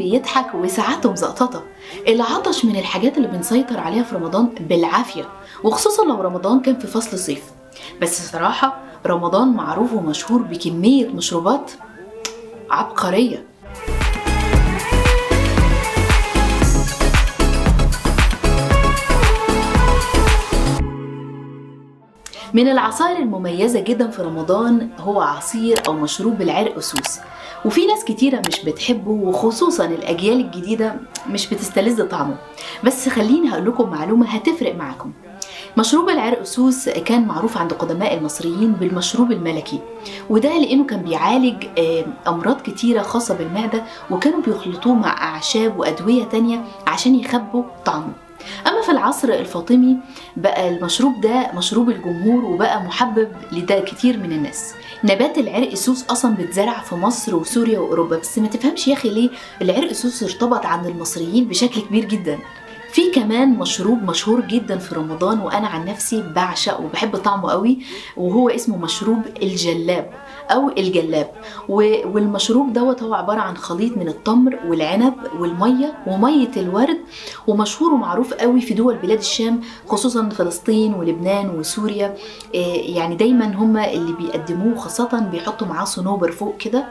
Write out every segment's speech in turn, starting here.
يضحك وساعاته مزقططة العطش من الحاجات اللي بنسيطر عليها في رمضان بالعافية وخصوصا لو رمضان كان في فصل صيف بس صراحة رمضان معروف ومشهور بكمية مشروبات عبقرية. من العصائر المميزة جدا في رمضان هو عصير أو مشروب العرق سوس وفي ناس كتيرة مش بتحبه وخصوصا الأجيال الجديدة مش بتستلذ طعمه. بس خليني هقول لكم معلومة هتفرق معاكم. مشروب العرق سوس كان معروف عند قدماء المصريين بالمشروب الملكي وده لأنه كان بيعالج أمراض كتيرة خاصة بالمعدة وكانوا بيخلطوه مع أعشاب وأدوية تانية عشان يخبوا طعمه. أما في العصر الفاطمي بقى المشروب ده مشروب الجمهور وبقى محبب لده كتير من الناس. نبات العرق سوس أصلا بيتزرع في مصر وسوريا وأوروبا بس ما تفهمش يا أخي ليه العرق سوس ارتبط عند المصريين بشكل كبير جدا؟ في كمان مشروب مشهور جدا في رمضان وأنا عن نفسي بعشقه وبحب طعمه قوي وهو اسمه مشروب الجلاب أو الجلاب. والمشروب دوت هو عبارة عن خليط من التمر والعنب والمية ومية الورد ومشهور ومعروف قوي في دول بلاد الشام خصوصا فلسطين ولبنان وسوريا. يعني دايما هم اللي بيقدموه خاصة بيحطوا معاه صنوبر فوق كده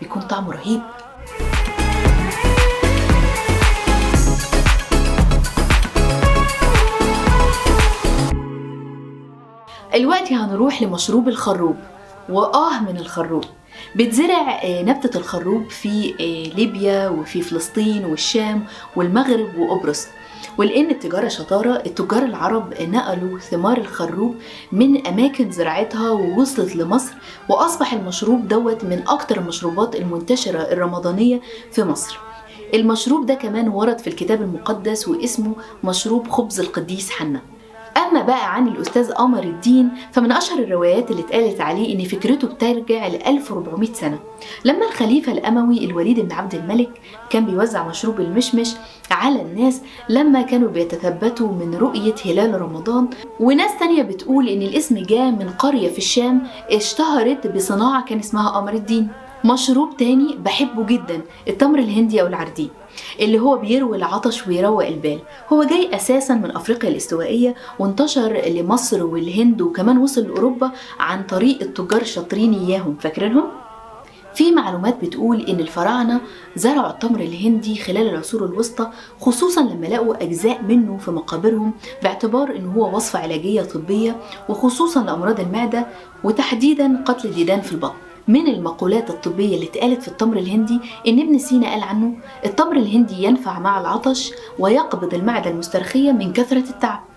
بيكون طعمه رهيب. دلوقتي هنروح لمشروب الخروب وآه من الخروب. بتزرع نبتة الخروب في ليبيا وفي فلسطين والشام والمغرب وقبرص. ولأن التجارة شطارة التجار العرب نقلوا ثمار الخروب من أماكن زراعتها ووصلت لمصر وأصبح المشروب دوت من أكتر المشروبات المنتشرة الرمضانية في مصر. المشروب ده كمان ورد في الكتاب المقدس واسمه مشروب خبز القديس حنا. أما بقى عن الأستاذ قمر الدين فمن أشهر الروايات اللي اتقالت عليه إن فكرته بترجع ل 1400 سنة. لما الخليفة الأموي الوليد بن عبد الملك كان بيوزع مشروب المشمش على الناس لما كانوا بيتثبتوا من رؤية هلال رمضان وناس تانية بتقول إن الاسم جاء من قرية في الشام اشتهرت بصناعة كان اسمها قمر الدين. مشروب تاني بحبه جدا التمر الهندي أو العردي اللي هو بيروي العطش ويروق البال. هو جاي أساسا من أفريقيا الاستوائية وانتشر لمصر والهند وكمان وصل لأوروبا عن طريق التجار الشاطرين إياهم. فاكرينهم؟ في معلومات بتقول إن الفراعنة زرعوا التمر الهندي خلال العصور الوسطى خصوصا لما لقوا أجزاء منه في مقابرهم باعتبار إن هو وصفة علاجية طبية وخصوصا لأمراض المعدة وتحديدا قتل الديدان في البطن. من المقولات الطبية اللي اتقالت في التمر الهندي إن ابن سينا قال عنه التمر الهندي ينفع مع العطش ويقبض المعدة المسترخية من كثرة التعب.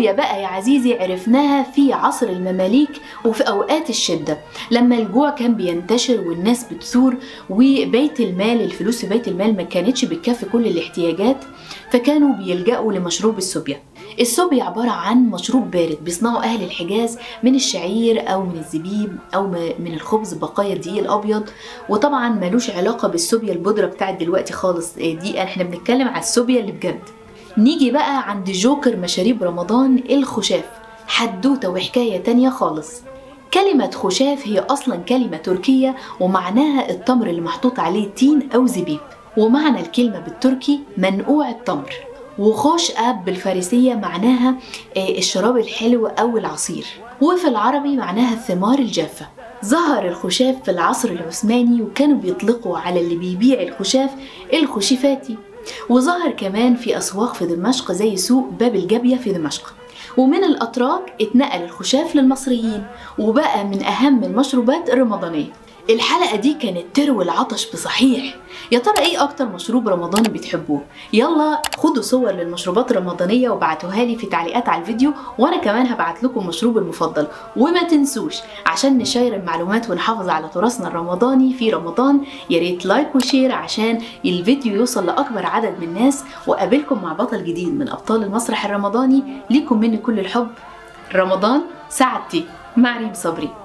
السوبيا بقى يا عزيزي عرفناها في عصر المماليك وفي أوقات الشدة لما الجوع كان بينتشر والناس بتثور وبيت المال الفلوس في بيت المال ما كانتش بتكفي كل الاحتياجات فكانوا بيلجأوا لمشروب السوبيا السوبيا عبارة عن مشروب بارد بيصنعه أهل الحجاز من الشعير أو من الزبيب أو من الخبز بقايا الدقيق الأبيض وطبعا ملوش علاقة بالسوبيا البودرة بتاعت دلوقتي خالص دي إحنا بنتكلم على السوبيا اللي بجد. نيجي بقى عند جوكر مشاريب رمضان الخشاف. حدوتة وحكاية تانية خالص. كلمة خشاف هي أصلا كلمة تركية ومعناها التمر اللي محطوط عليه تين أو زبيب. ومعنى الكلمة بالتركي منقوع التمر. وخوش أب بالفارسية معناها الشراب الحلو أو العصير. وفي العربي معناها الثمار الجافة. ظهر الخشاف في العصر العثماني وكانوا بيطلقوا على اللي بيبيع الخشاف الخشيفاتي. وظهر كمان في أسواق في دمشق زي سوق باب الجابية في دمشق. ومن الأتراك اتنقل الخشاف للمصريين وبقى من أهم المشروبات الرمضانية. الحلقة دي كانت تروي العطش بصحيح. يا ترى إيه أكتر مشروب رمضاني بتحبوه؟ يلا خدوا صور للمشروبات الرمضانية وبعتوها لي في تعليقات على الفيديو وأنا كمان هبعت لكم مشروب المفضل وما تنسوش عشان نشير المعلومات ونحافظ على تراثنا الرمضاني في رمضان يا ريت like و share عشان الفيديو يوصل لأكبر عدد من الناس وأقابلكم مع بطل جديد من أبطال المسرح الرمضاني ليكم مني كل الحب رمضان سعادتي مع ريم صبري.